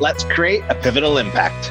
Let's create a pivotal impact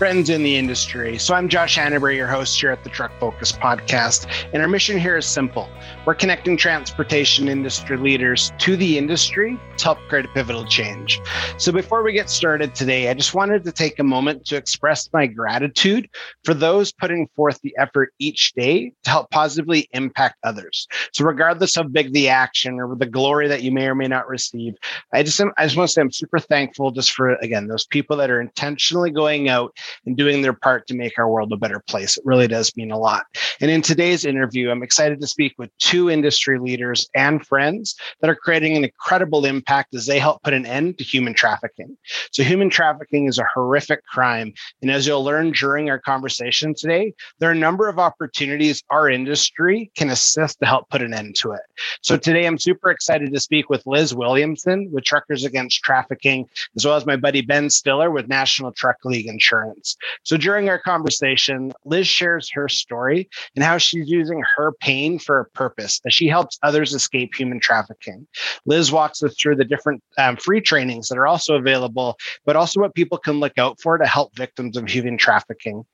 friends in the industry. So I'm Josh Hanneberry, your host here at the Truck Focus podcast. And our mission here is simple. We're connecting transportation industry leaders to the industry to help create a pivotal change. So before we get started today, I just wanted to take a moment to express my gratitude for those putting forth the effort each day to help positively impact others. So regardless of big the action or the glory that you may or may not receive, I just I just want to say I'm super thankful just for again those people that are intentionally going out and doing their part to make our world a better place. It really does mean a lot. And in today's interview, I'm excited to speak with two industry leaders and friends that are creating an incredible impact as they help put an end to human trafficking. So, human trafficking is a horrific crime. And as you'll learn during our conversation today, there are a number of opportunities our industry can assist to help put an end to it. So, today I'm super excited to speak with Liz Williamson with Truckers Against Trafficking, as well as my buddy Ben Stiller with National Truck League Insurance. So during our conversation, Liz shares her story and how she's using her pain for a purpose as she helps others escape human trafficking. Liz walks us through the different um, free trainings that are also available, but also what people can look out for to help victims of human trafficking.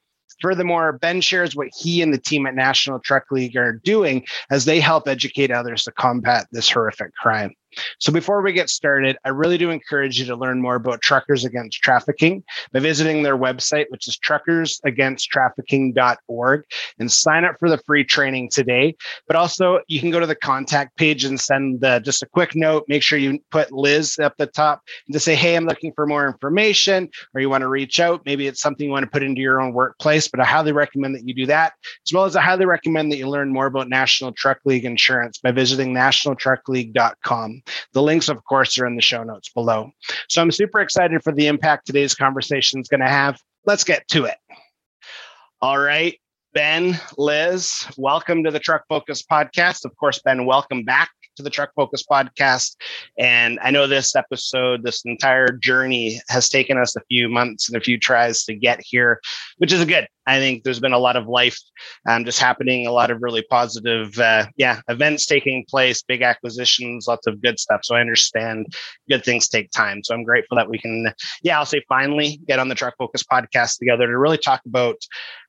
Furthermore, Ben shares what he and the team at National Truck League are doing as they help educate others to combat this horrific crime. So before we get started, I really do encourage you to learn more about Truckers Against Trafficking by visiting their website, which is truckersagainsttrafficking.org, and sign up for the free training today. But also, you can go to the contact page and send uh, just a quick note. Make sure you put Liz up the top and to say, hey, I'm looking for more information, or you want to reach out. Maybe it's something you want to put into your own workplace, but I highly recommend that you do that, as well as I highly recommend that you learn more about National Truck League insurance by visiting nationaltruckleague.com. The links, of course, are in the show notes below. So I'm super excited for the impact today's conversation is going to have. Let's get to it. All right. Ben, Liz, welcome to the Truck Focus podcast. Of course, Ben, welcome back to the Truck Focus podcast. And I know this episode, this entire journey has taken us a few months and a few tries to get here, which is good. I think there's been a lot of life um, just happening, a lot of really positive, uh, yeah, events taking place, big acquisitions, lots of good stuff. So I understand good things take time. So I'm grateful that we can, yeah, I'll say finally get on the Truck Focus podcast together to really talk about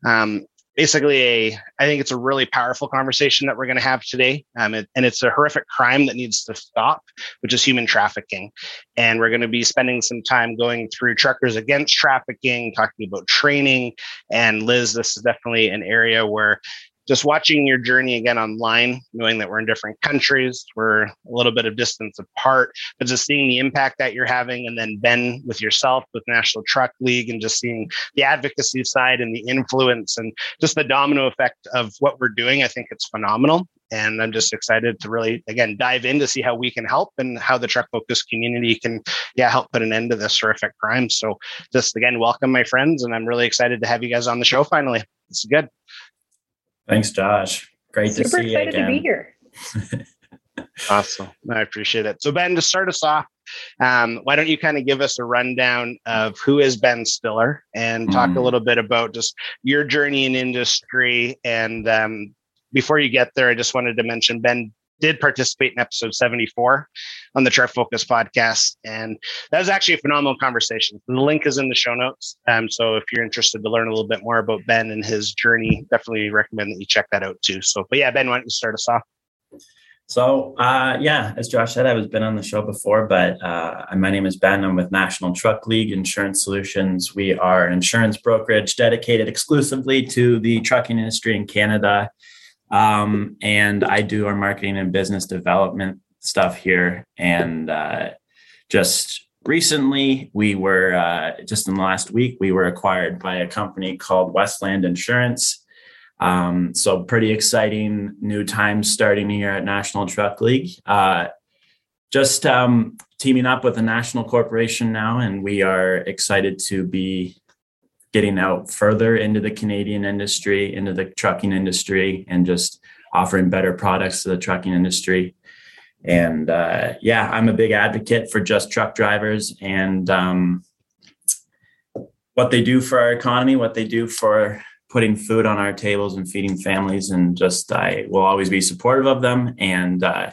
um, basically a i think it's a really powerful conversation that we're going to have today. Um, and it's a horrific crime that needs to stop which is human trafficking. And we're going to be spending some time going through truckers against trafficking talking about training. And liz this is definitely an area where just watching your journey again online, knowing that we're in different countries, we're a little bit of distance apart, but just seeing the impact that you're having, and then Ben with yourself with National Truck League, and just seeing the advocacy side and the influence and just the domino effect of what we're doing, I think it's phenomenal. And I'm just excited to really, again, dive in to see how we can help and how the truck focus community can, yeah, help put an end to this horrific crime. So, just again, welcome my friends, and I'm really excited to have you guys on the show finally. It's good. Thanks, Josh. Great Super to see you again. to be here. awesome. I appreciate it. So, Ben, to start us off, um, why don't you kind of give us a rundown of who is Ben Stiller and talk mm. a little bit about just your journey in industry? And um, before you get there, I just wanted to mention Ben did participate in episode 74 on the Truck Focus podcast. And that was actually a phenomenal conversation. The link is in the show notes. Um, so if you're interested to learn a little bit more about Ben and his journey, definitely recommend that you check that out too. So, but yeah, Ben, why don't you start us off? So, uh, yeah, as Josh said, I was been on the show before, but uh, my name is Ben. I'm with National Truck League Insurance Solutions. We are an insurance brokerage dedicated exclusively to the trucking industry in Canada. Um, and I do our marketing and business development stuff here. And uh, just recently, we were, uh, just in the last week, we were acquired by a company called Westland Insurance. Um, so, pretty exciting new times starting here at National Truck League. Uh, just um, teaming up with a national corporation now, and we are excited to be getting out further into the Canadian industry, into the trucking industry, and just offering better products to the trucking industry. And uh, yeah, I'm a big advocate for just truck drivers and um, what they do for our economy, what they do for putting food on our tables and feeding families. And just I will always be supportive of them. And uh,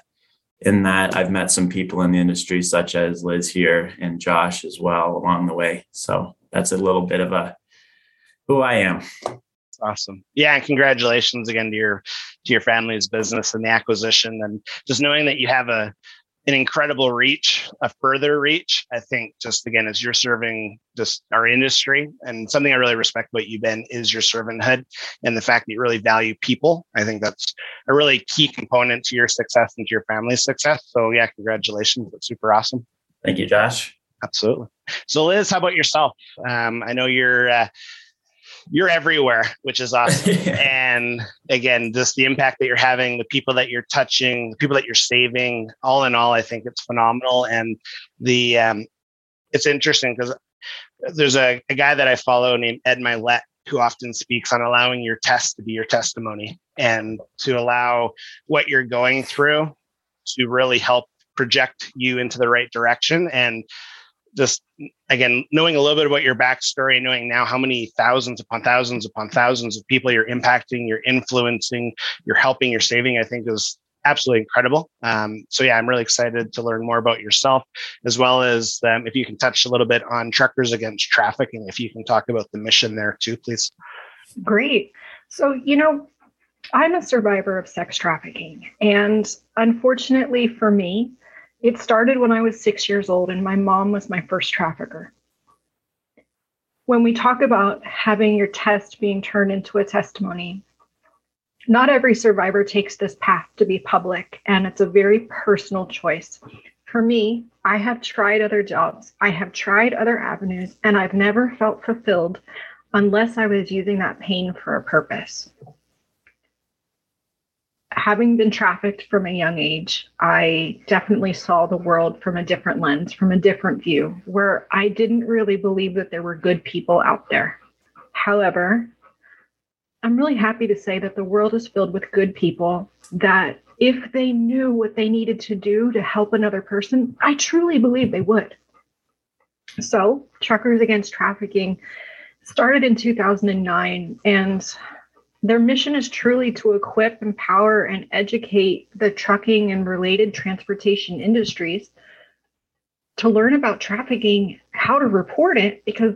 in that I've met some people in the industry, such as Liz here and Josh as well along the way. So that's a little bit of a who I am. Awesome. Yeah, and congratulations again to your to your family's business and the acquisition and just knowing that you have a an incredible reach, a further reach. I think just again, as you're serving just our industry and something I really respect about you, Ben, is your servanthood and the fact that you really value people. I think that's a really key component to your success and to your family's success. So yeah, congratulations. That's super awesome. Thank you, Josh. Absolutely. So Liz, how about yourself? Um, I know you're uh, you're everywhere, which is awesome. and again, just the impact that you're having, the people that you're touching, the people that you're saving, all in all, I think it's phenomenal. And the um, it's interesting because there's a, a guy that I follow named Ed Mylett who often speaks on allowing your test to be your testimony and to allow what you're going through to really help project you into the right direction and just again knowing a little bit about your backstory knowing now how many thousands upon thousands upon thousands of people you're impacting you're influencing you're helping you're saving i think is absolutely incredible. Um, so yeah i'm really excited to learn more about yourself as well as um, if you can touch a little bit on truckers against trafficking if you can talk about the mission there too please. Great. So you know i'm a survivor of sex trafficking and unfortunately for me it started when I was six years old, and my mom was my first trafficker. When we talk about having your test being turned into a testimony, not every survivor takes this path to be public, and it's a very personal choice. For me, I have tried other jobs, I have tried other avenues, and I've never felt fulfilled unless I was using that pain for a purpose having been trafficked from a young age, I definitely saw the world from a different lens, from a different view, where I didn't really believe that there were good people out there. However, I'm really happy to say that the world is filled with good people that if they knew what they needed to do to help another person, I truly believe they would. So, Truckers Against Trafficking started in 2009 and their mission is truly to equip, empower, and educate the trucking and related transportation industries to learn about trafficking, how to report it, because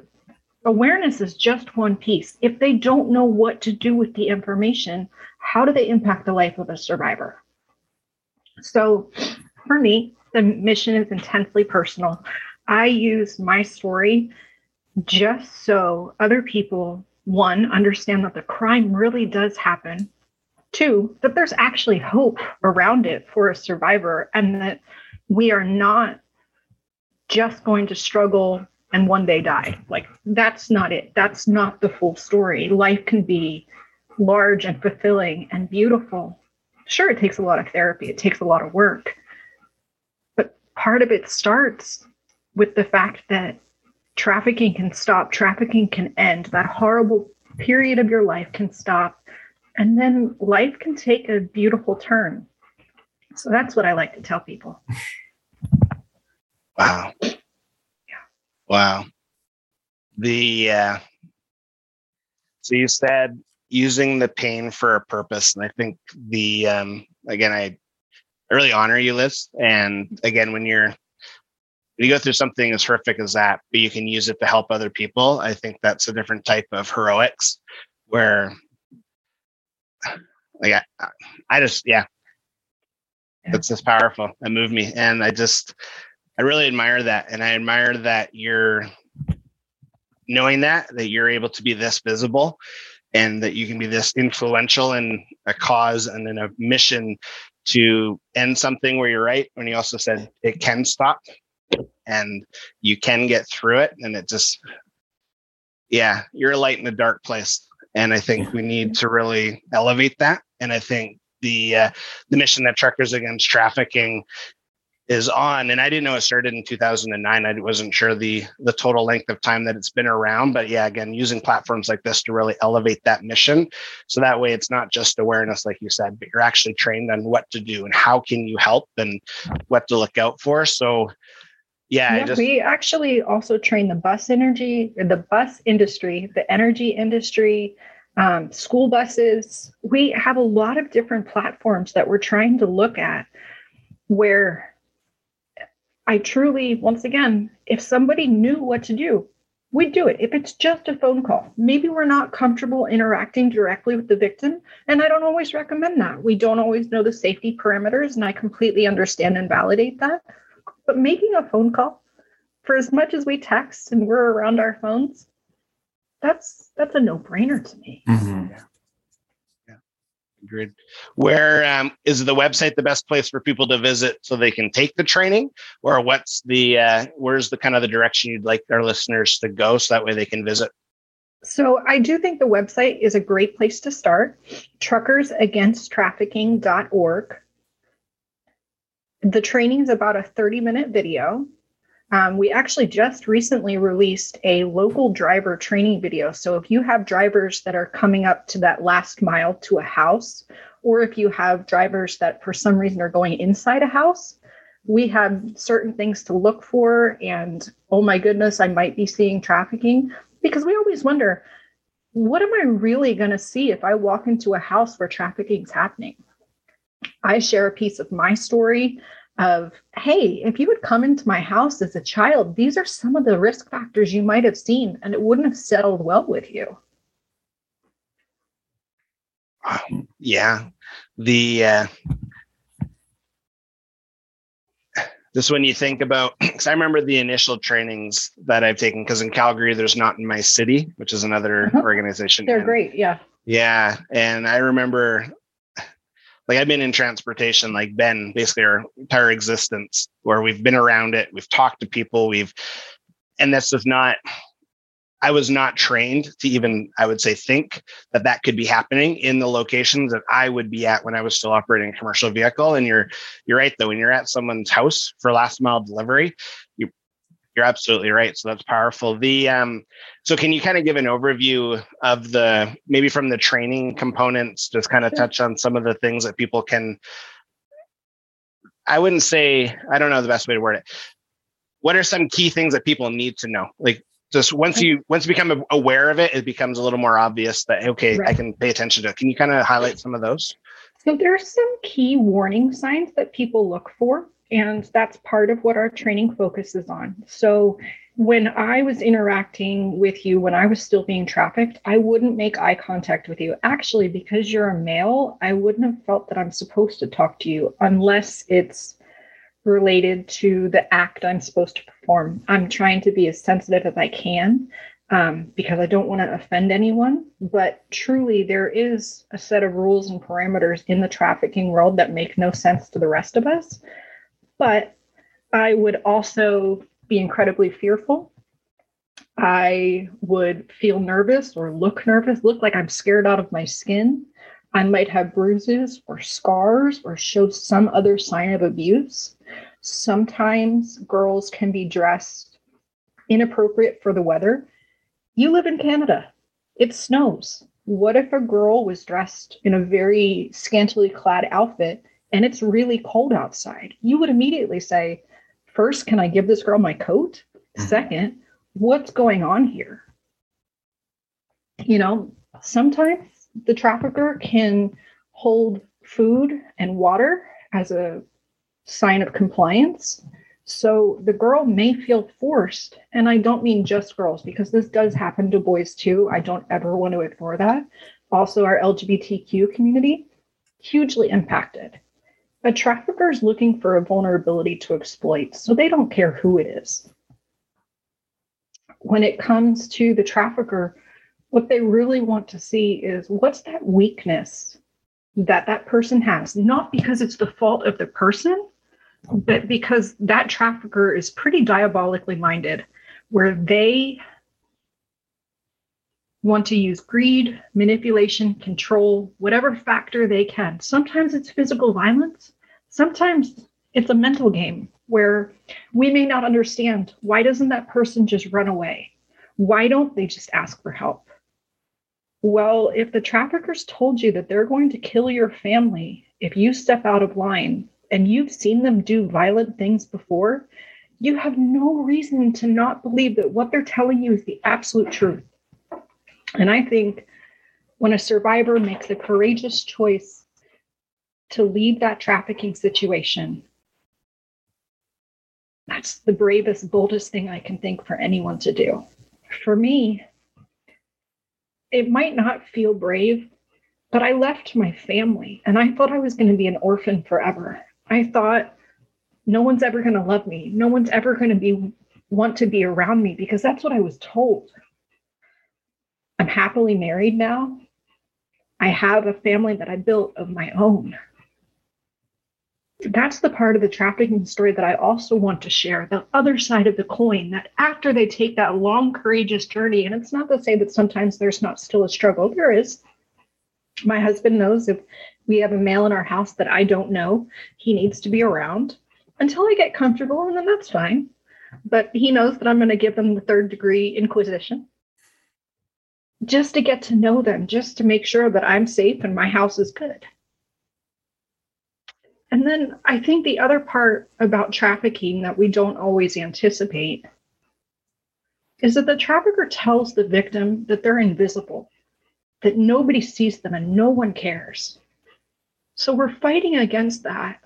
awareness is just one piece. If they don't know what to do with the information, how do they impact the life of a survivor? So, for me, the mission is intensely personal. I use my story just so other people one, understand that the crime really does happen. Two, that there's actually hope around it for a survivor and that we are not just going to struggle and one day die. Like, that's not it. That's not the full story. Life can be large and fulfilling and beautiful. Sure, it takes a lot of therapy, it takes a lot of work. But part of it starts with the fact that trafficking can stop, trafficking can end, that horrible period of your life can stop, and then life can take a beautiful turn. So that's what I like to tell people. Wow. Yeah. Wow. The uh, so you said using the pain for a purpose, and I think the um, again I I really honor you, Liz. And again, when you're you go through something as horrific as that, but you can use it to help other people, I think that's a different type of heroics where like I, I just yeah, it's just powerful. It moved me. And I just I really admire that. And I admire that you're knowing that, that you're able to be this visible and that you can be this influential in a cause and in a mission to end something where you're right. When you also said it can stop and you can get through it and it just yeah you're a light in a dark place. And i think we need to really elevate that. And i think the uh, the mission that truckers against trafficking is on. And i didn't know it started in 2009 i wasn't sure the the total length of time that it's been around. But yeah again using platforms like this to really elevate that mission. So that way it's not just awareness like you said but you're actually trained on what to do and how can you help and what to look out for. So yeah, yeah just, we actually also train the bus energy, the bus industry, the energy industry, um, school buses. We have a lot of different platforms that we're trying to look at where I truly, once again, if somebody knew what to do, we'd do it. If it's just a phone call, maybe we're not comfortable interacting directly with the victim. And I don't always recommend that. We don't always know the safety parameters, and I completely understand and validate that. But making a phone call, for as much as we text and we're around our phones, that's that's a no-brainer to me. Mm-hmm. Agreed. Where um, is the website the best place for people to visit so they can take the training, or what's the uh, where's the kind of the direction you'd like our listeners to go so that way they can visit? So I do think the website is a great place to start. Truckersagainsttrafficking.org. The training is about a 30 minute video um, we actually just recently released a local driver training video. So if you have drivers that are coming up to that last mile to a house, or if you have drivers that for some reason are going inside a house, we have certain things to look for. And oh my goodness, I might be seeing trafficking because we always wonder what am I really going to see if I walk into a house where trafficking is happening? I share a piece of my story of, hey, if you would come into my house as a child, these are some of the risk factors you might have seen, and it wouldn't have settled well with you. Um, yeah. The, uh, just when you think about, because I remember the initial trainings that I've taken, because in Calgary, there's not in my city, which is another uh-huh. organization. They're and, great. Yeah. Yeah. And I remember like I've been in transportation, like Ben, basically our entire existence, where we've been around it, we've talked to people, we've, and this is not, I was not trained to even, I would say, think that that could be happening in the locations that I would be at when I was still operating a commercial vehicle. And you're, you're right though, when you're at someone's house for last mile delivery, you're absolutely right. So that's powerful. The um, so can you kind of give an overview of the maybe from the training components, just kind of touch on some of the things that people can. I wouldn't say I don't know the best way to word it. What are some key things that people need to know? Like just once you once you become aware of it, it becomes a little more obvious that okay, right. I can pay attention to it. Can you kind of highlight some of those? So there are some key warning signs that people look for and that's part of what our training focuses on. So when I was interacting with you, when I was still being trafficked, I wouldn't make eye contact with you. Actually, because you're a male, I wouldn't have felt that I'm supposed to talk to you unless it's related to the act I'm supposed to perform. I'm trying to be as sensitive as I can um, because I don't want to offend anyone. But truly, there is a set of rules and parameters in the trafficking world that make no sense to the rest of us. But I would also be incredibly fearful. I would feel nervous or look nervous, look like I'm scared out of my skin. I might have bruises or scars or show some other sign of abuse. Sometimes girls can be dressed inappropriate for the weather. You live in Canada, it snows. What if a girl was dressed in a very scantily clad outfit and it's really cold outside, you would immediately say, first, can I give this girl my coat? Mm-hmm. Second, what's going on here? You know, sometimes the trafficker can hold food and water as a sign of compliance. So the girl may feel forced, and I don't mean just girls because this does happen to boys too. I don't ever want to ignore that. Also, our LGBTQ community, hugely impacted. A trafficker is looking for a vulnerability to exploit, so they don't care who it is. When it comes to the trafficker, what they really want to see is what's that weakness that that person has, not because it's the fault of the person, but because that trafficker is pretty diabolically minded, where they want to use greed, manipulation, control, whatever factor they can. Sometimes it's physical violence, sometimes it's a mental game where we may not understand why doesn't that person just run away? Why don't they just ask for help? Well, if the traffickers told you that they're going to kill your family if you step out of line and you've seen them do violent things before, you have no reason to not believe that what they're telling you is the absolute truth. And I think when a survivor makes a courageous choice to leave that trafficking situation That's the bravest, boldest thing I can think for anyone to do. For me, it might not feel brave, but I left my family and I thought I was going to be an orphan forever. I thought no one's ever going to love me. No one's ever going to be want to be around me because that's what I was told. I'm happily married now. I have a family that I built of my own. That's the part of the trafficking story that I also want to share the other side of the coin that after they take that long, courageous journey, and it's not to say that sometimes there's not still a struggle, there is. My husband knows if we have a male in our house that I don't know, he needs to be around until I get comfortable, and then that's fine. But he knows that I'm going to give them the third degree inquisition just to get to know them, just to make sure that I'm safe and my house is good. And then I think the other part about trafficking that we don't always anticipate is that the trafficker tells the victim that they're invisible, that nobody sees them and no one cares. So we're fighting against that,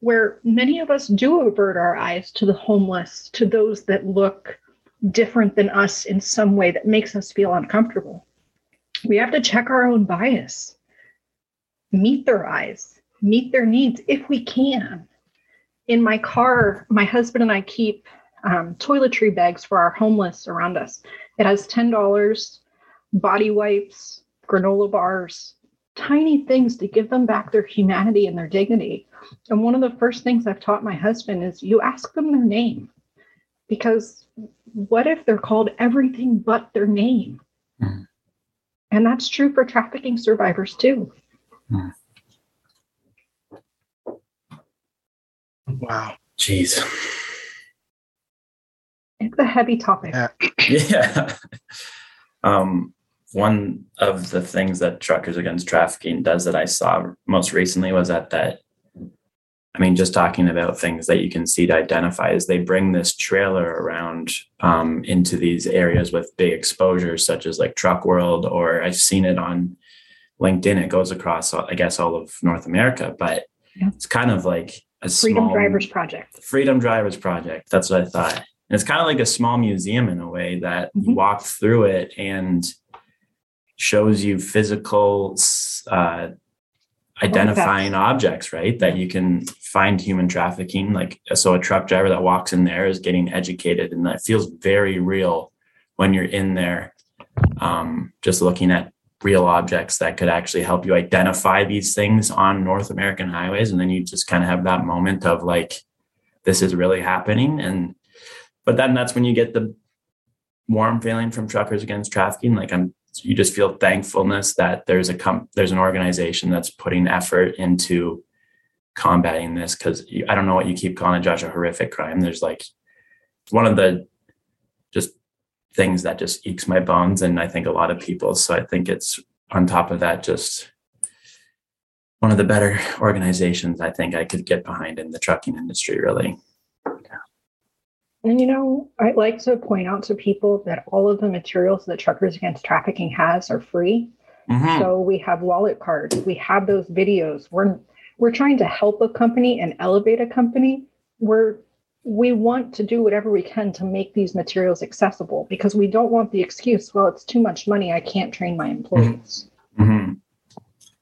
where many of us do avert our eyes to the homeless, to those that look different than us in some way that makes us feel uncomfortable. We have to check our own bias, meet their eyes, meet their needs if we can. In my car, my husband and I keep um, toiletry bags for our homeless around us. It has $10, body wipes, granola bars, tiny things to give them back their humanity and their dignity. And one of the first things I've taught my husband is you ask them their name because what if they're called everything but their name? Mm. And that's true for trafficking survivors too. Mm. Wow. Jeez. It's a heavy topic. Yeah. yeah. Um, one of the things that Truckers Against Trafficking does that I saw most recently was at that I mean, just talking about things that you can see to identify is they bring this trailer around um, into these areas with big exposures, such as like Truck World, or I've seen it on LinkedIn. It goes across, I guess, all of North America, but yeah. it's kind of like a Freedom small, Drivers Project. Freedom Drivers Project. That's what I thought. And it's kind of like a small museum in a way that mm-hmm. you walk through it and shows you physical uh, identifying objects, right? That you can find human trafficking. Like, so a truck driver that walks in there is getting educated, and that feels very real when you're in there, um, just looking at real objects that could actually help you identify these things on North American highways. And then you just kind of have that moment of like, this is really happening. And, but then that's when you get the warm feeling from truckers against trafficking. Like, I'm you just feel thankfulness that there's a com- there's an organization that's putting effort into combating this because I don't know what you keep calling it, Josh, a horrific crime. There's like one of the just things that just ekes my bones, and I think a lot of people. So I think it's on top of that, just one of the better organizations I think I could get behind in the trucking industry, really. And you know, I'd like to point out to people that all of the materials that Truckers Against Trafficking has are free. Mm-hmm. So we have wallet cards, we have those videos. We're we're trying to help a company and elevate a company. We're we want to do whatever we can to make these materials accessible because we don't want the excuse, well, it's too much money. I can't train my employees. Mm-hmm.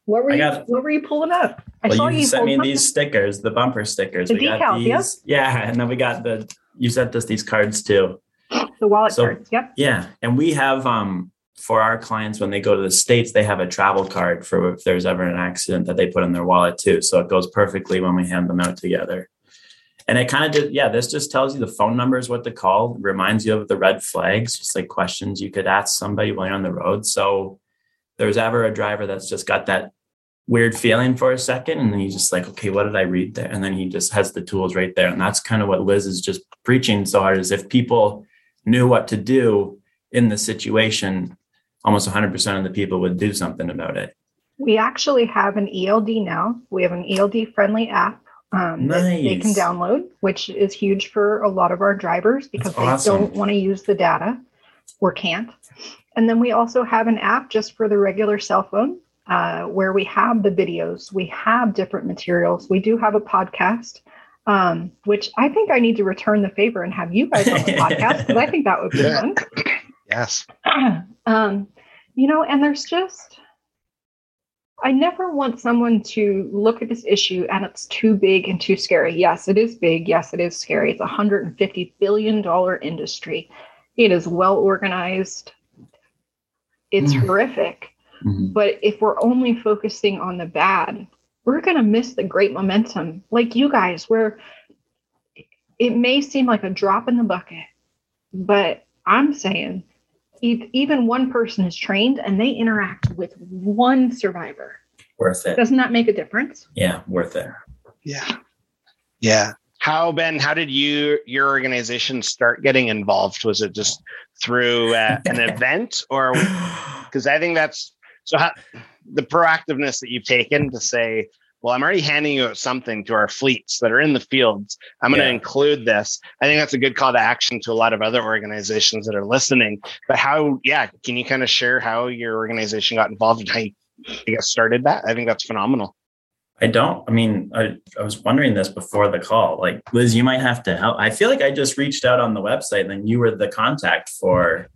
What were you got, what were you pulling up? I well, saw you, you sent me these stickers, the bumper stickers. The we decals, got these. Yeah, and then we got the you sent us these cards too. The wallet so, cards. Yep. Yeah, and we have um for our clients when they go to the states, they have a travel card for if there's ever an accident that they put in their wallet too. So it goes perfectly when we hand them out together. And it kind of did, yeah, this just tells you the phone numbers, what to call, reminds you of the red flags, just like questions you could ask somebody while you're on the road. So there's ever a driver that's just got that weird feeling for a second and then he's just like okay what did i read there? And then he just has the tools right there and that's kind of what liz is just preaching so hard is if people knew what to do in the situation almost 100% of the people would do something about it. We actually have an eld now. We have an eld friendly app um, nice. that they can download which is huge for a lot of our drivers because they don't want to use the data or can't. And then we also have an app just for the regular cell phone uh, where we have the videos, we have different materials. We do have a podcast. um, which I think I need to return the favor and have you guys on the podcast because I think that would be Yeah. fun. Yes. um, you know, and there's just, I never want someone to look at this issue and it's too big and too scary. Yes, it is big. Yes, it is scary. It's a $150 billion industry. It is well organized. It's Mm. horrific. Mhm. But if we're only focusing on the bad, we're going to miss the great momentum. Like you guys, where it may seem like a drop in the bucket, but I'm saying if even one person is trained and they interact with one survivor, Worth it. doesn't that make a difference? Yeah, worth it. Yeah. Yeah. How Ben? How did you your organization start getting involved? Was it just through uh, an event, or because I think that's so? How, the proactiveness that you've taken to say, "Well, I'm already handing out something to our fleets that are in the fields. I'm going to Yeah. include this." I think that's a good call to action to a lot of other organizations that are listening. But how? Yeah, can you kind of share how your organization got involved and how you, guess, started that? I think that's phenomenal. I don't. I mean, I, I was wondering this before the call. Like, Liz, you might have to help. I feel like I just reached out on the website and then you were the contact for.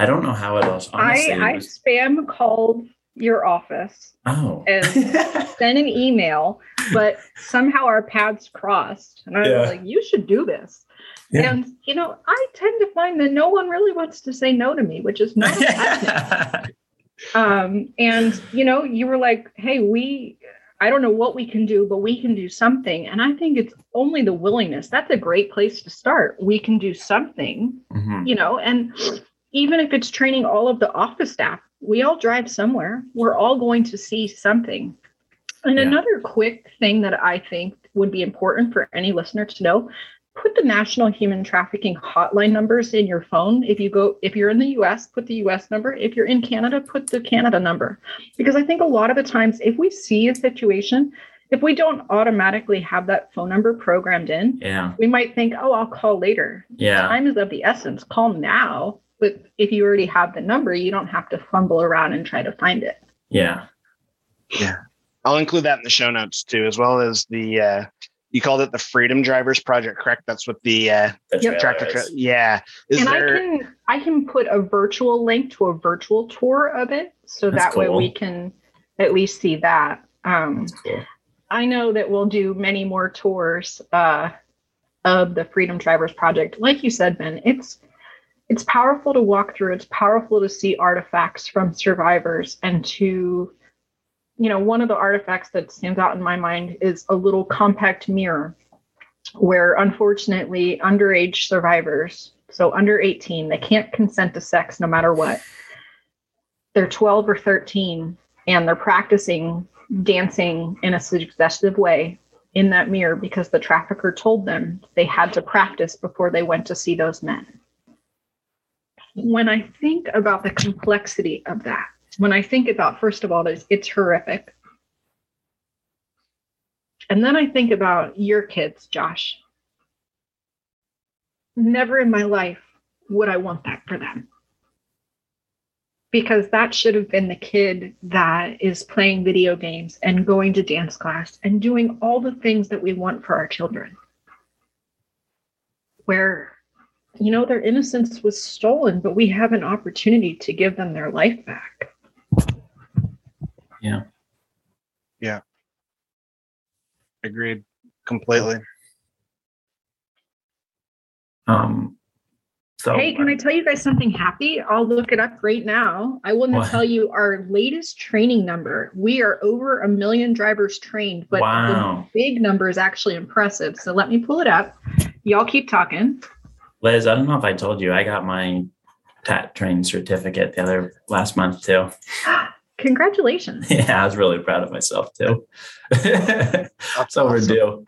I don't know how it was. Honestly, I, I was- spam called your office, oh. and- sent an email, but somehow our paths crossed. And I was like, you should do this. Yeah. And, you know, I tend to find that no one really wants to say no to me, which is not a bad thing. um and you know you were like hey we i don't know what we can do but we can do something and i think it's only the willingness that's a great place to start we can do something Mhm. you know and even if it's training all of the office staff we all drive somewhere. We're all going to see something. And Yeah. another quick thing that i think would be important for any listener to know put the national human trafficking hotline numbers in your phone. If you go if you're in the us put the us number. If you're in canada put the canada number. Because i think a lot of the times if we see a situation if we don't automatically have that phone number programmed in Yeah. we might think oh i'll call later. Yeah. time is of the essence. Call now but if you already have the number you don't have to fumble around and try to find it Yeah. Yeah. I'll include that in the show notes too, as well as the uh, you called it the Freedom Drivers Project, correct? That's what the uh, The Yep. tractor. Tra- yeah, is and there? I can I can put a virtual link to a virtual tour of it, so That's that way we can at least see that. Um, cool. I know that we'll do many more tours uh, of the Freedom Drivers Project. Like you said, Ben, it's it's powerful to walk through. It's powerful to see artifacts from survivors and to you know one of the artifacts that stands out in my mind is a little compact mirror where unfortunately underage survivors so under 18 they can't consent to sex no matter what they're 12 or 13 and they're practicing dancing in a suggestive way in that mirror because the trafficker told them they had to practice before they went to see those men when i think about the complexity of that when i think about first of all there's it's horrific and then I think about your kids, Josh. Never in my life would I want that for them. Because that should have been the kid that is playing video games and going to dance class and doing all the things that we want for our children. Where, you know, their innocence was stolen, but we have an opportunity to give them their life back. Yeah. Yeah. Agreed, completely. Um. So Hey, can I tell you guys something happy? I'll look it up right now. I want to What? tell you our latest training number. We are over a million drivers trained, but Wow. the big number is actually impressive. So let me pull it up. Y'all keep talking. Liz, I don't know if I told you, I got my tat training certificate the other last month too. Congratulations. Yeah, I was really proud of myself too. it's overdue.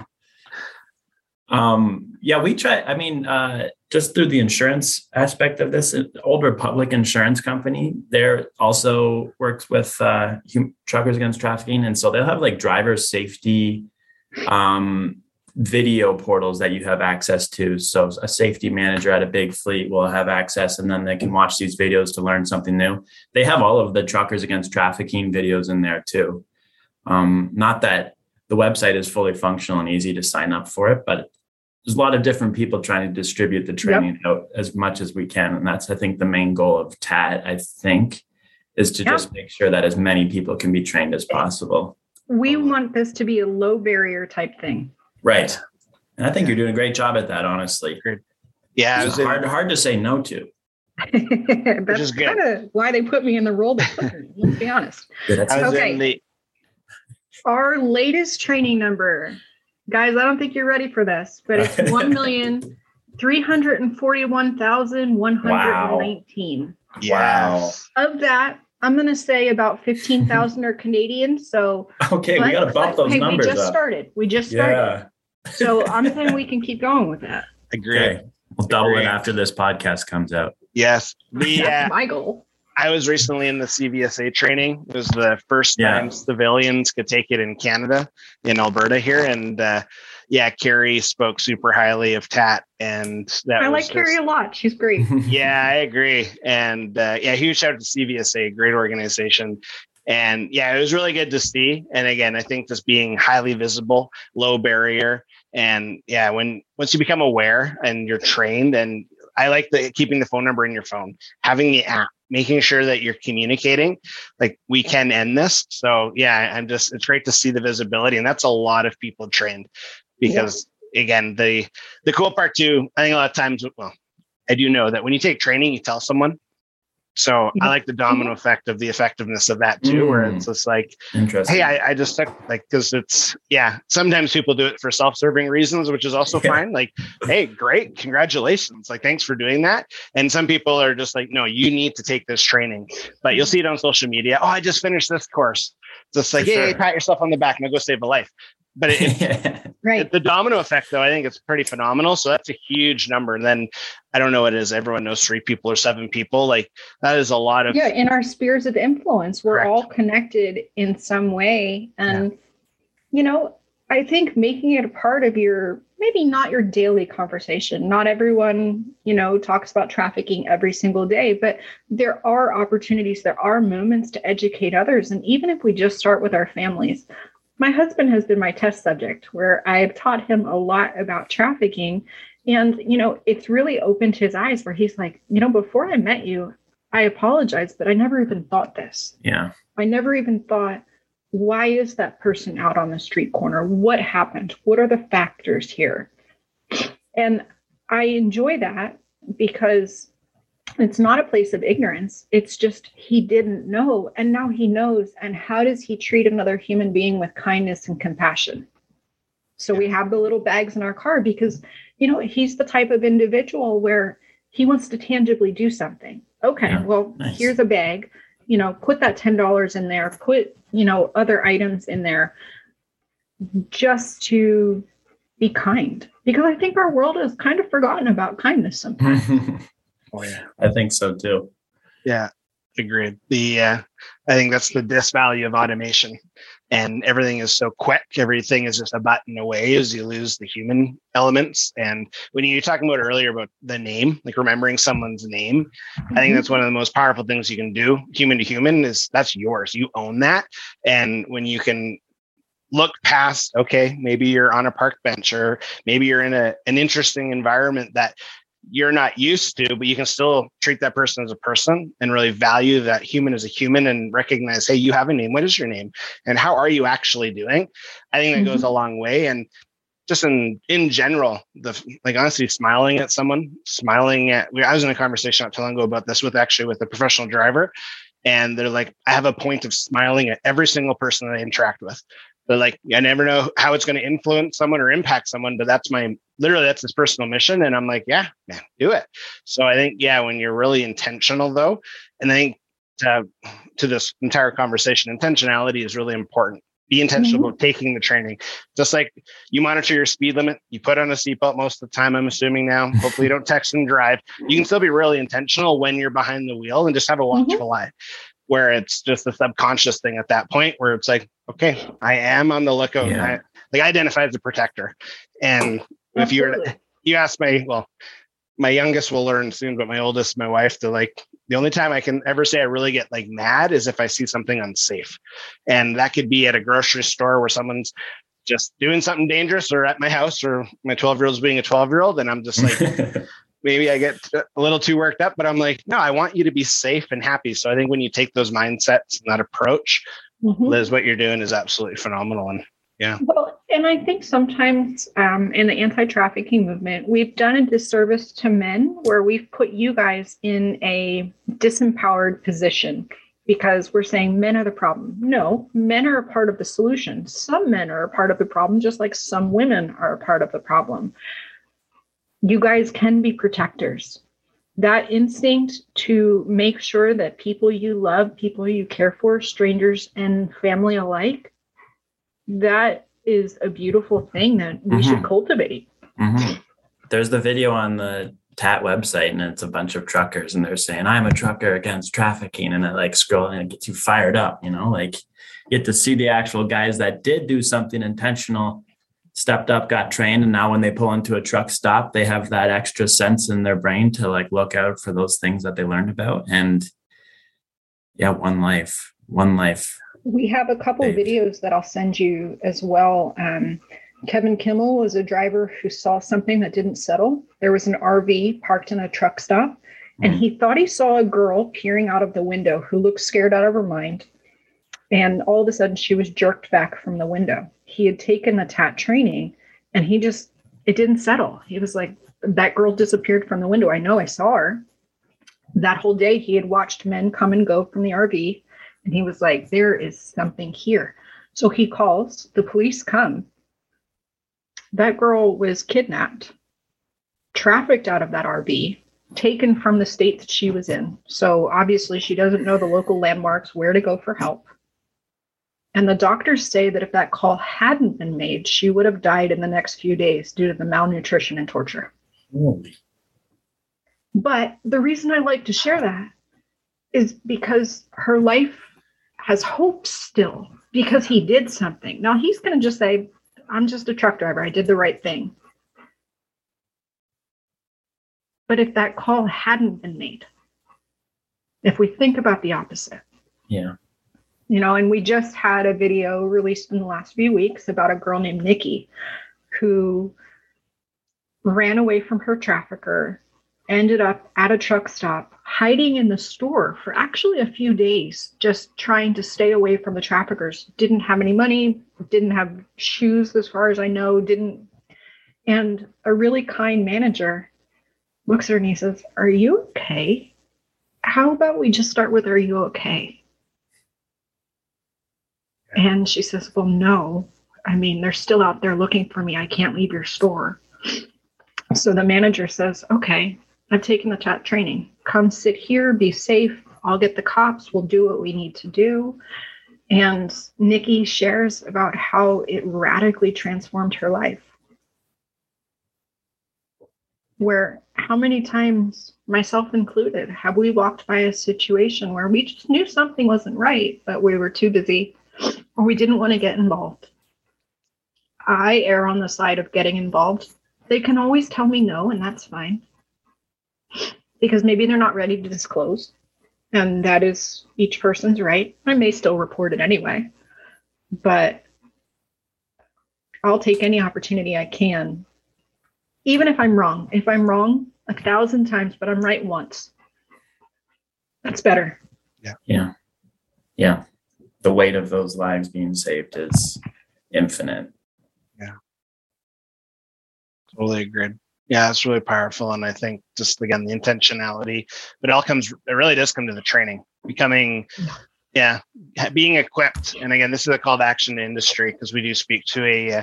Um, yeah, we try. I mean, uh, just through the insurance aspect of this, Old Republic Insurance Company, they're also works with uh, hum- truckers against trafficking, and so they'll have like driver safety um, video portals that you have access to. So a safety manager at a big fleet will have access, and then they can watch these videos to learn something new. They have all of the truckers against trafficking videos in there too. Um, not that the website is fully functional and easy to sign up for it, but there's a lot of different people trying to distribute the training yep. out as much as we can. And that's, I think, the main goal of TAT, I think, is to yep. just make sure that as many people can be trained as possible. We want this to be a low barrier type thing. Right. And I think you're doing a great job at that, honestly. Yeah. It's hard, hard to say no to. That's kind of why they put me in the role they put me, let's be honest. okay. The- Our latest training number guys, I don't think you're ready for this, but it's one million three hundred and forty-one thousand one hundred and nineteen. Wow. Wow. Of that, I'm going to say about 15,000 are Canadian. So, okay, we got to bump those hey, numbers. We just up. started. We just started. Yeah. So, I'm saying we can keep going with that. Agree. Okay. We'll double Agree. it after this podcast comes out. Yes. The, uh, my goal. I was recently in the CVSA training. It was the first yeah. time civilians could take it in Canada, in Alberta here, and uh, yeah, Carrie spoke super highly of Tat, and that I like just, Carrie a lot. She's great. yeah, I agree, and uh, yeah, huge shout out to CVSA, great organization. And yeah, it was really good to see. And again, I think just being highly visible, low barrier, and yeah, when once you become aware and you're trained, and I like the keeping the phone number in your phone, having the app making sure that you're communicating like we can end this so yeah i'm just it's great to see the visibility and that's a lot of people trained because yeah. again the the cool part too i think a lot of times well i do know that when you take training you tell someone so I like the domino effect of the effectiveness of that too, mm. where it's just like, hey, I, I just took like because it's yeah. Sometimes people do it for self-serving reasons, which is also yeah. fine. Like, hey, great, congratulations, like thanks for doing that. And some people are just like, no, you need to take this training. But you'll see it on social media. Oh, I just finished this course. It's just like, hey, pat yourself on the back and go save a life. But it, right. the domino effect, though, I think it's pretty phenomenal. So that's a huge number. And then I don't know what it is. Everyone knows three people or seven people. Like that is a lot of. Yeah. In our spheres of influence, we're Correct. all connected in some way. And, yeah. you know, I think making it a part of your maybe not your daily conversation. Not everyone, you know, talks about trafficking every single day, but there are opportunities, there are moments to educate others. And even if we just start with our families, my husband has been my test subject where I have taught him a lot about trafficking. And, you know, it's really opened his eyes where he's like, you know, before I met you, I apologize, but I never even thought this. Yeah. I never even thought, why is that person out on the street corner? What happened? What are the factors here? And I enjoy that because it's not a place of ignorance. It's just he didn't know and now he knows. And how does he treat another human being with kindness and compassion? So we have the little bags in our car because, you know, he's the type of individual where he wants to tangibly do something. Okay, yeah, well, nice. here's a bag. You know, put that $10 in there, put, you know, other items in there just to be kind. Because I think our world has kind of forgotten about kindness sometimes. Oh yeah, I think so too. Yeah, agreed. The uh, I think that's the disvalue of automation, and everything is so quick. Everything is just a button away as you lose the human elements. And when you were talking about earlier about the name, like remembering someone's name. I think mm-hmm. that's one of the most powerful things you can do, human to human, is that's yours. You own that, and when you can look past okay maybe you're on a park bench or maybe you're in a, an interesting environment that you're not used to, but you can still treat that person as a person and really value that human as a human and recognize, hey, you have a name. What is your name? And how are you actually doing? I think that mm-hmm. goes a long way. And just in in general, the like honestly, smiling at someone, smiling at I was in a conversation not too long ago about this with actually with a professional driver. And they're like, I have a point of smiling at every single person that I interact with but like I never know how it's going to influence someone or impact someone. But that's my literally that's his personal mission, and I'm like, yeah, man, do it. So I think yeah, when you're really intentional though, and I think to, to this entire conversation, intentionality is really important. Be intentional mm-hmm. about taking the training. Just like you monitor your speed limit, you put on a seatbelt most of the time, I'm assuming now. Hopefully, you don't text and drive. You can still be really intentional when you're behind the wheel and just have a watchful mm-hmm. eye where it's just a subconscious thing at that point where it's like, okay, I am on the lookout. Yeah. I, like I identify as a protector. And if you're, you ask my, well, my youngest will learn soon, but my oldest, my wife, to like, the only time I can ever say I really get like mad is if I see something unsafe. And that could be at a grocery store where someone's just doing something dangerous or at my house or my 12 year old's being a 12 year old. And I'm just like, maybe I get a little too worked up, but I'm like, no, I want you to be safe and happy. So I think when you take those mindsets and that approach, mm-hmm. Liz, what you're doing is absolutely phenomenal. And yeah. Well, and I think sometimes um, in the anti trafficking movement, we've done a disservice to men where we've put you guys in a disempowered position because we're saying men are the problem. No, men are a part of the solution. Some men are a part of the problem, just like some women are a part of the problem. You guys can be protectors. That instinct to make sure that people you love, people you care for, strangers and family alike, that is a beautiful thing that we mm-hmm. should cultivate. Mm-hmm. There's the video on the TAT website and it's a bunch of truckers and they're saying, I'm a trucker against trafficking. And i like scrolling and it gets you fired up, you know, like you get to see the actual guys that did do something intentional, stepped up, got trained. And now when they pull into a truck stop, they have that extra sense in their brain to like look out for those things that they learned about. And yeah, one life, one life. We have a couple videos that I'll send you as well. Um, Kevin Kimmel was a driver who saw something that didn't settle. There was an RV parked in a truck stop, and he thought he saw a girl peering out of the window who looked scared out of her mind. And all of a sudden, she was jerked back from the window. He had taken the TAT training, and he just, it didn't settle. He was like, that girl disappeared from the window. I know I saw her. That whole day, he had watched men come and go from the RV, and he was like, there is something here. So he calls, the police come, that girl was kidnapped, trafficked out of that RV, taken from the state that she was in. So obviously, she doesn't know the local landmarks, where to go for help. And the doctors say that if that call hadn't been made, she would have died in the next few days due to the malnutrition and torture. Holy. But the reason I like to share that is because her life has hope still because he did something. Now he's going to just say, I'm just a truck driver. I did the right thing. But if that call hadn't been made, if we think about the opposite. Yeah. You know, and we just had a video released in the last few weeks about a girl named Nikki who ran away from her trafficker, ended up at a truck stop, hiding in the store for actually a few days, just trying to stay away from the traffickers. Didn't have any money, didn't have shoes, as far as I know, didn't. And a really kind manager looks at her and he says, Are you okay? How about we just start with, Are you okay? And she says, Well, no. I mean, they're still out there looking for me. I can't leave your store. So the manager says, Okay, I've taken the TAT training. Come sit here, be safe. I'll get the cops. We'll do what we need to do. And Nikki shares about how it radically transformed her life. Where, how many times, myself included, have we walked by a situation where we just knew something wasn't right, but we were too busy or we didn't want to get involved? I err on the side of getting involved. They can always tell me no, and that's fine because maybe they're not ready to disclose. And that is each person's right. I may still report it anyway, but I'll take any opportunity I can, even if I'm wrong. If I'm wrong a thousand times, but I'm right once, that's better. Yeah. Yeah. Yeah. The weight of those lives being saved is infinite. Yeah. Totally agreed. Yeah it's really powerful and i think just again the intentionality but it all comes it really does come to the training becoming yeah being equipped. And again this is a call to action to industry because we do speak to a uh,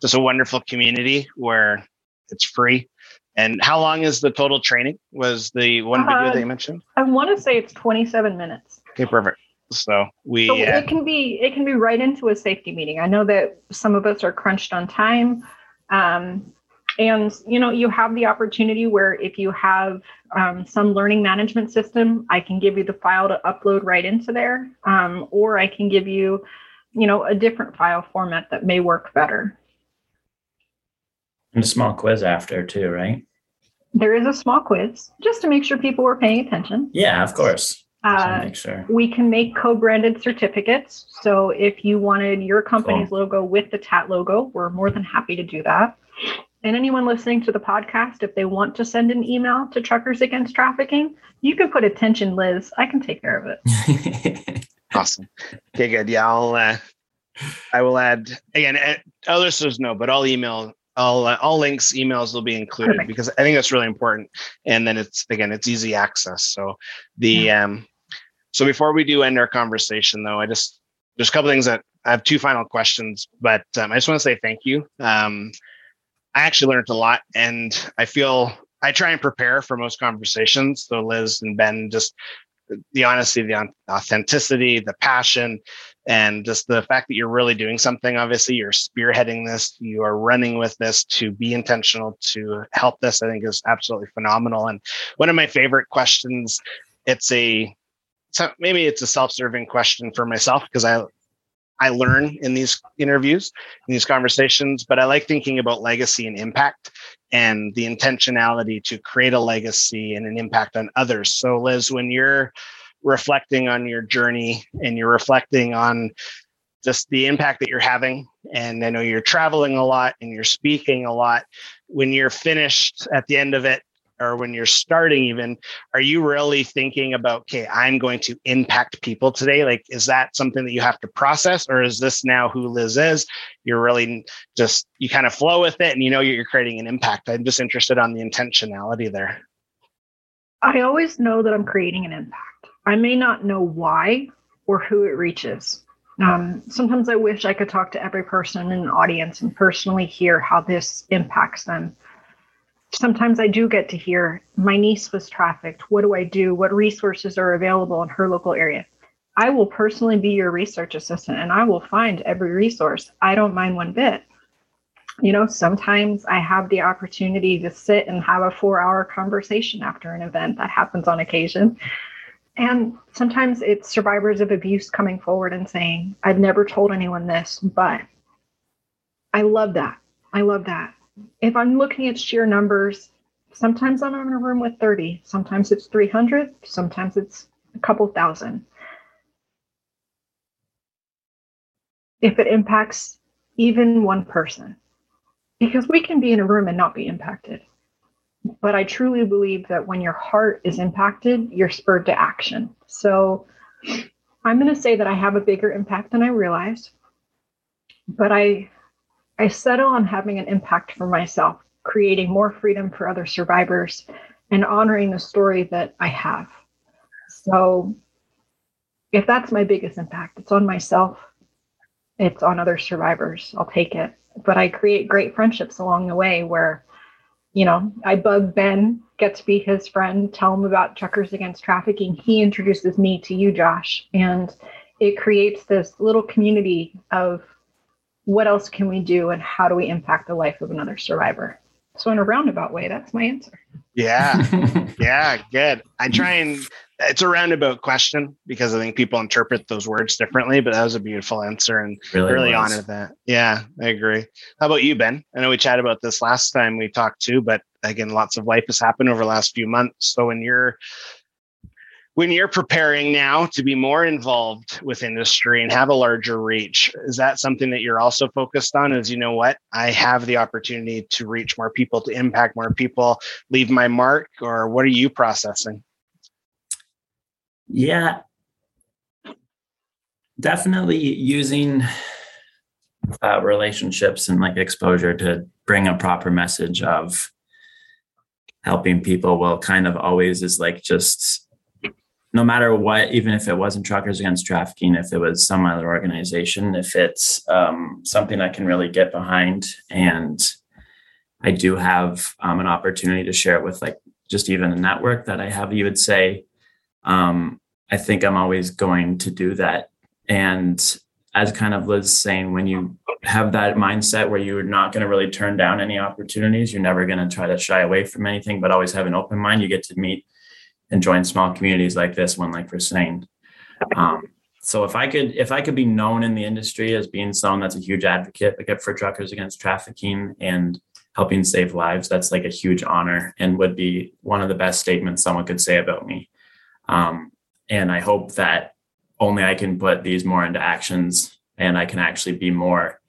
just a wonderful community where it's free. And how long is the total training? Was the one video uh, they mentioned? I want to say it's 27 minutes. Okay perfect so we so uh, it can be it can be right into a safety meeting. I know that some of us are crunched on time um, and you know you have the opportunity where if you have um, some learning management system i can give you the file to upload right into there um, or i can give you you know a different file format that may work better. And a small quiz after too right? There is a small quiz just to make sure people were paying attention. Yeah of course Uh, sure. We can make co-branded certificates. So if you wanted your company's cool. logo with the TAT logo, we're more than happy to do that. And anyone listening to the podcast, if they want to send an email to Truckers Against Trafficking, you can put attention, Liz. I can take care of it. awesome. Okay, good. Yeah, I'll. Uh, I will add again. Uh, other listeners know, but I'll email all uh, all links, emails will be included Perfect. because I think that's really important. And then it's again, it's easy access. So the yeah. um, so before we do end our conversation, though, I just there's a couple things that I have two final questions, but um, I just want to say thank you. Um, I actually learned a lot, and I feel I try and prepare for most conversations. So Liz and Ben, just the honesty, the authenticity, the passion, and just the fact that you're really doing something. Obviously, you're spearheading this, you are running with this to be intentional to help this. I think is absolutely phenomenal. And one of my favorite questions. It's a so maybe it's a self-serving question for myself because I I learn in these interviews, in these conversations, but I like thinking about legacy and impact and the intentionality to create a legacy and an impact on others. So, Liz, when you're reflecting on your journey and you're reflecting on just the impact that you're having, and I know you're traveling a lot and you're speaking a lot, when you're finished at the end of it, or when you're starting even are you really thinking about okay i'm going to impact people today like is that something that you have to process or is this now who liz is? You're really just you kind of flow with it and you know you're creating an impact. I'm just interested on the intentionality there. I always know that i'm creating an impact. I may not know why or who it reaches. Um, sometimes i wish i could talk to every person in an audience and personally hear how this impacts them sometimes I do get to hear my niece was trafficked. What do I do? What resources are available in her local area? I will personally be your research assistant and I will find every resource. I don't mind one bit. You know, sometimes I have the opportunity to sit and have a four hour conversation after an event. That happens on occasion. And sometimes it's survivors of abuse coming forward and saying, I've never told anyone this, but I love that. I love that if I'm looking at sheer numbers, sometimes I'm in a room with 30, sometimes it's 300, sometimes it's a couple thousand. If it impacts even one person, because we can be in a room and not be impacted. But I truly believe that when your heart is impacted, you're spurred to action. So I'm going to say that I have a bigger impact than I realize, but I I settle on having an impact for myself, creating more freedom for other survivors, and honoring the story that I have. So, if that's my biggest impact, it's on myself, it's on other survivors. I'll take it. But I create great friendships along the way where, you know, I bug Ben, get to be his friend, tell him about Truckers Against Trafficking. He introduces me to you, Josh. And it creates this little community of what else can we do and how do we impact the life of another survivor? So, in a roundabout way, that's my answer. Yeah. yeah. Good. I try and it's a roundabout question because I think people interpret those words differently, but that was a beautiful answer and really, really honored that. Yeah, I agree. How about you, Ben? I know we chatted about this last time we talked too, but again, lots of life has happened over the last few months. So, in you're when you're preparing now to be more involved with industry and have a larger reach is that something that you're also focused on? Is you know what i have the opportunity to reach more people to impact more people leave my mark or what are you processing? Yeah. Definitely using uh, relationships and like exposure to bring a proper message of helping people well kind of always is like just no matter what, even if it wasn't Truckers Against Trafficking, if it was some other organization, if it's um, something I can really get behind, and I do have um, an opportunity to share it with like just even a network that I have, you would say, um, I think I'm always going to do that. And as kind of Liz saying, when you have that mindset where you're not going to really turn down any opportunities, you're never going to try to shy away from anything, but always have an open mind. You get to meet and join small communities like this one, like we're saying. Um, so if I could, if I could be known in the industry as being someone that's a huge advocate for truckers against trafficking and helping save lives, that's like a huge honor and would be one of the best statements someone could say about me. Um, and I hope that only I can put these more into actions and I can actually be more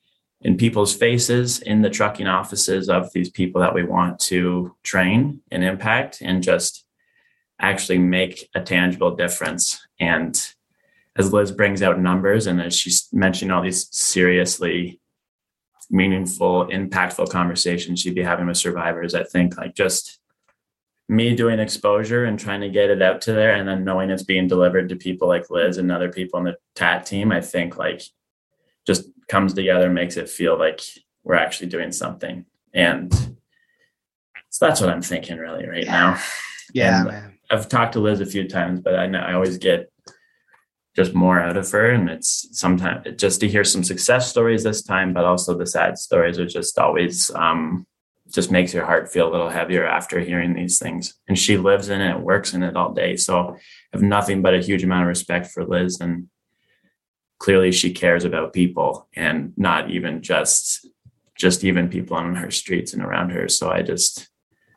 in people's faces in the trucking offices of these people that we want to train and impact and just actually make a tangible difference. And as Liz brings out numbers and as she's mentioning all these seriously meaningful, impactful conversations she'd be having with survivors, I think like just me doing exposure and trying to get it out to there and then knowing it's being delivered to people like Liz and other people on the TAT team, I think like just comes together and makes it feel like we're actually doing something. And so that's what I'm thinking really right now. Yeah, man. I've talked to Liz a few times, but I know I always get just more out of her. And it's sometimes just to hear some success stories this time, but also the sad stories are just always um, just makes your heart feel a little heavier after hearing these things. And she lives in it, works in it all day. So I have nothing but a huge amount of respect for Liz. And clearly she cares about people and not even just just even people on her streets and around her. So I just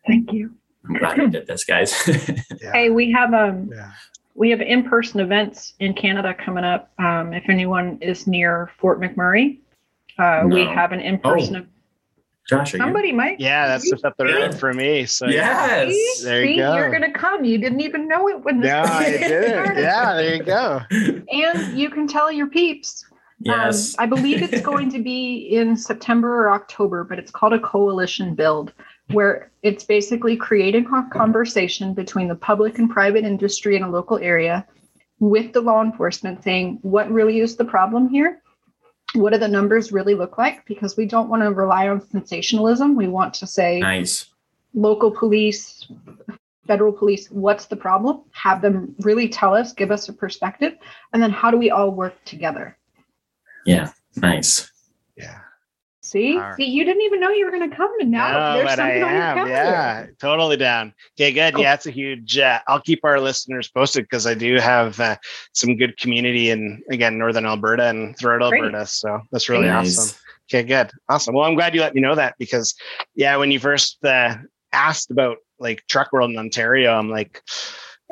thank you. I'm glad we did this, guys. yeah. Hey, we have um yeah. we have in-person events in Canada coming up. Um, if anyone is near Fort McMurray, uh, no. we have an in-person. Oh. Josh, somebody you? might. Yeah, that's just up the road for me. So yes, see, there you see, go. You're gonna come. You didn't even know it when. No, I did. yeah, there you go. And you can tell your peeps. Yes, um, I believe it's going to be in September or October, but it's called a coalition build, where it's basically creating a conversation between the public and private industry in a local area with the law enforcement, saying what really is the problem here what do the numbers really look like? Because we don't want to rely on sensationalism. We want to say, nice. Local police, federal police, what's the problem? Have them really tell us, give us a perspective, and then how do we all work together? Yeah, nice. Yeah. See, right. see, you didn't even know you were going to come, and now no, there's something I on am. your Yeah, totally down. Okay, good. Cool. Yeah, it's a huge. Uh, I'll keep our listeners posted because I do have uh, some good community in again northern Alberta and throughout Great. Alberta. So that's really nice. awesome. Okay, good, awesome. Well, I'm glad you let me know that because yeah, when you first uh, asked about like Truck World in Ontario, I'm like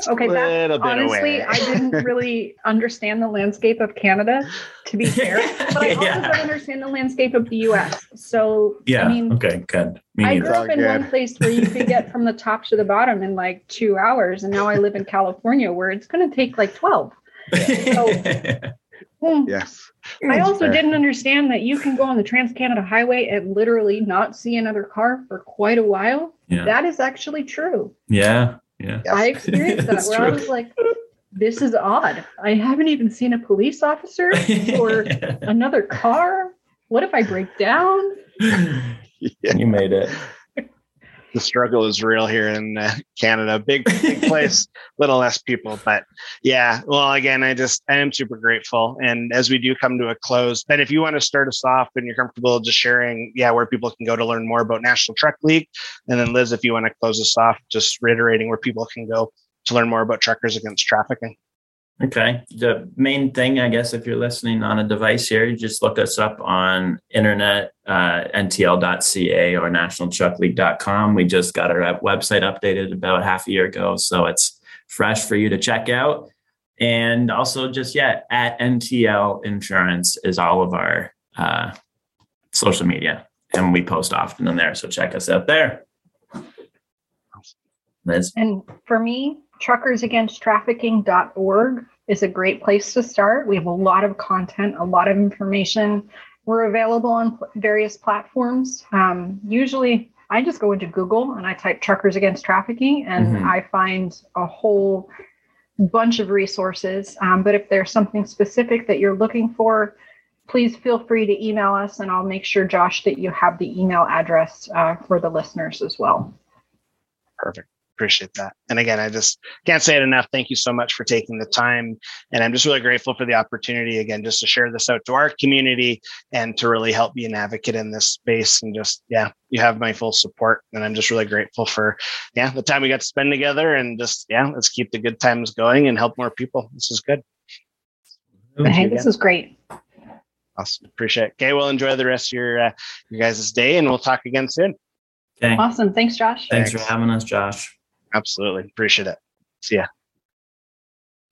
okay that, honestly i didn't really understand the landscape of canada to be fair but i also don't understand the landscape of the us so yeah i mean okay good Me i grew up in good. one place where you could get from the top to the bottom in like two hours and now i live in california where it's going to take like 12 so, hmm. yes I also didn't understand that you can go on the Trans Canada Highway and literally not see another car for quite a while. Yeah. That is actually true. Yeah. Yeah. I experienced that where true. I was like, this is odd. I haven't even seen a police officer or another car. What if I break down? Yeah. You made it. The struggle is real here in uh, Canada. Big, big place, little less people. But yeah, well, again, I just, I am super grateful. And as we do come to a close, Ben, if you want to start us off and you're comfortable just sharing, yeah, where people can go to learn more about National Truck League. And then Liz, if you want to close us off, just reiterating where people can go to learn more about truckers against trafficking. Okay. The main thing, I guess, if you're listening on a device here, you just look us up on internet, uh, ntl.ca or nationaltruckleague.com. We just got our website updated about half a year ago. So it's fresh for you to check out. And also, just yet, yeah, at NTL Insurance is all of our uh, social media. And we post often in there. So check us out there. Liz? And for me, truckersagainsttrafficking.org is a great place to start. We have a lot of content, a lot of information. We're available on various platforms. Um, usually, I just go into Google and I type truckers against trafficking, and mm-hmm. I find a whole bunch of resources. Um, but if there's something specific that you're looking for, please feel free to email us, and I'll make sure, Josh, that you have the email address uh, for the listeners as well. Perfect appreciate that. And again, I just can't say it enough. Thank you so much for taking the time. And I'm just really grateful for the opportunity again, just to share this out to our community and to really help be an advocate in this space. And just, yeah, you have my full support. And I'm just really grateful for, yeah, the time we got to spend together and just, yeah, let's keep the good times going and help more people. This is good. Hey, this is great. Awesome. Appreciate it. Okay. Well, enjoy the rest of your, uh, your guys' day and we'll talk again soon. Okay. Awesome. Thanks, Josh. Thanks, Thanks for having us, Josh. Absolutely. Appreciate it. See ya.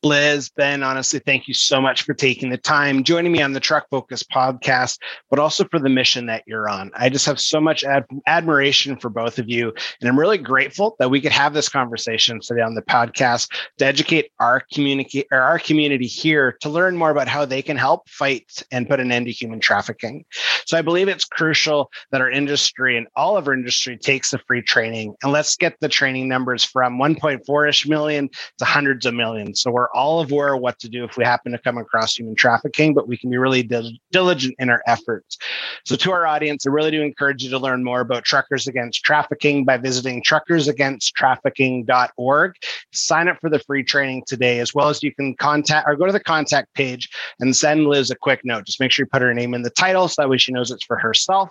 Liz, Ben, honestly, thank you so much for taking the time, joining me on the Truck Focus podcast, but also for the mission that you're on. I just have so much ad- admiration for both of you. And I'm really grateful that we could have this conversation today on the podcast to educate our community or our community here to learn more about how they can help fight and put an end to human trafficking. So I believe it's crucial that our industry and all of our industry takes the free training and let's get the training numbers from 1.4 ish million to hundreds of millions. So we're all aware of what to do if we happen to come across human trafficking, but we can be really dil- diligent in our efforts. So, to our audience, I really do encourage you to learn more about Truckers Against Trafficking by visiting truckersagainsttrafficking.org. Sign up for the free training today, as well as you can contact or go to the contact page and send Liz a quick note. Just make sure you put her name in the title so that way she knows it's for herself.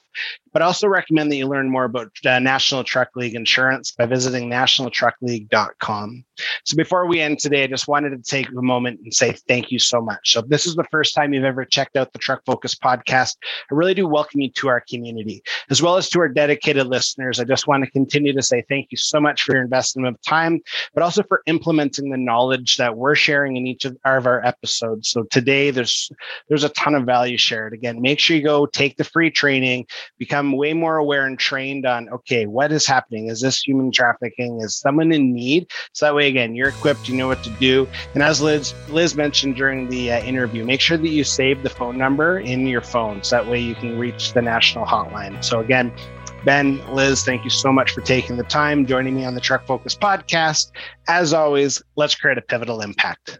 But I also recommend that you learn more about uh, National Truck League Insurance by visiting nationaltruckleague.com. So before we end today, I just wanted to take a moment and say thank you so much. So if this is the first time you've ever checked out the Truck Focus podcast, I really do welcome you to our community, as well as to our dedicated listeners. I just want to continue to say thank you so much for your investment of time, but also for implementing the knowledge that we're sharing in each of our episodes. So today there's there's a ton of value shared. Again, make sure you go take the free training, become way more aware and trained on okay, what is happening? Is this human trafficking? Is someone in need? So that way again, you're equipped, you know what to do. And as Liz Liz mentioned during the uh, interview, make sure that you save the phone number in your phone so that way you can reach the national hotline. So again, Ben, Liz, thank you so much for taking the time joining me on the Truck Focus podcast. As always, let's create a pivotal impact.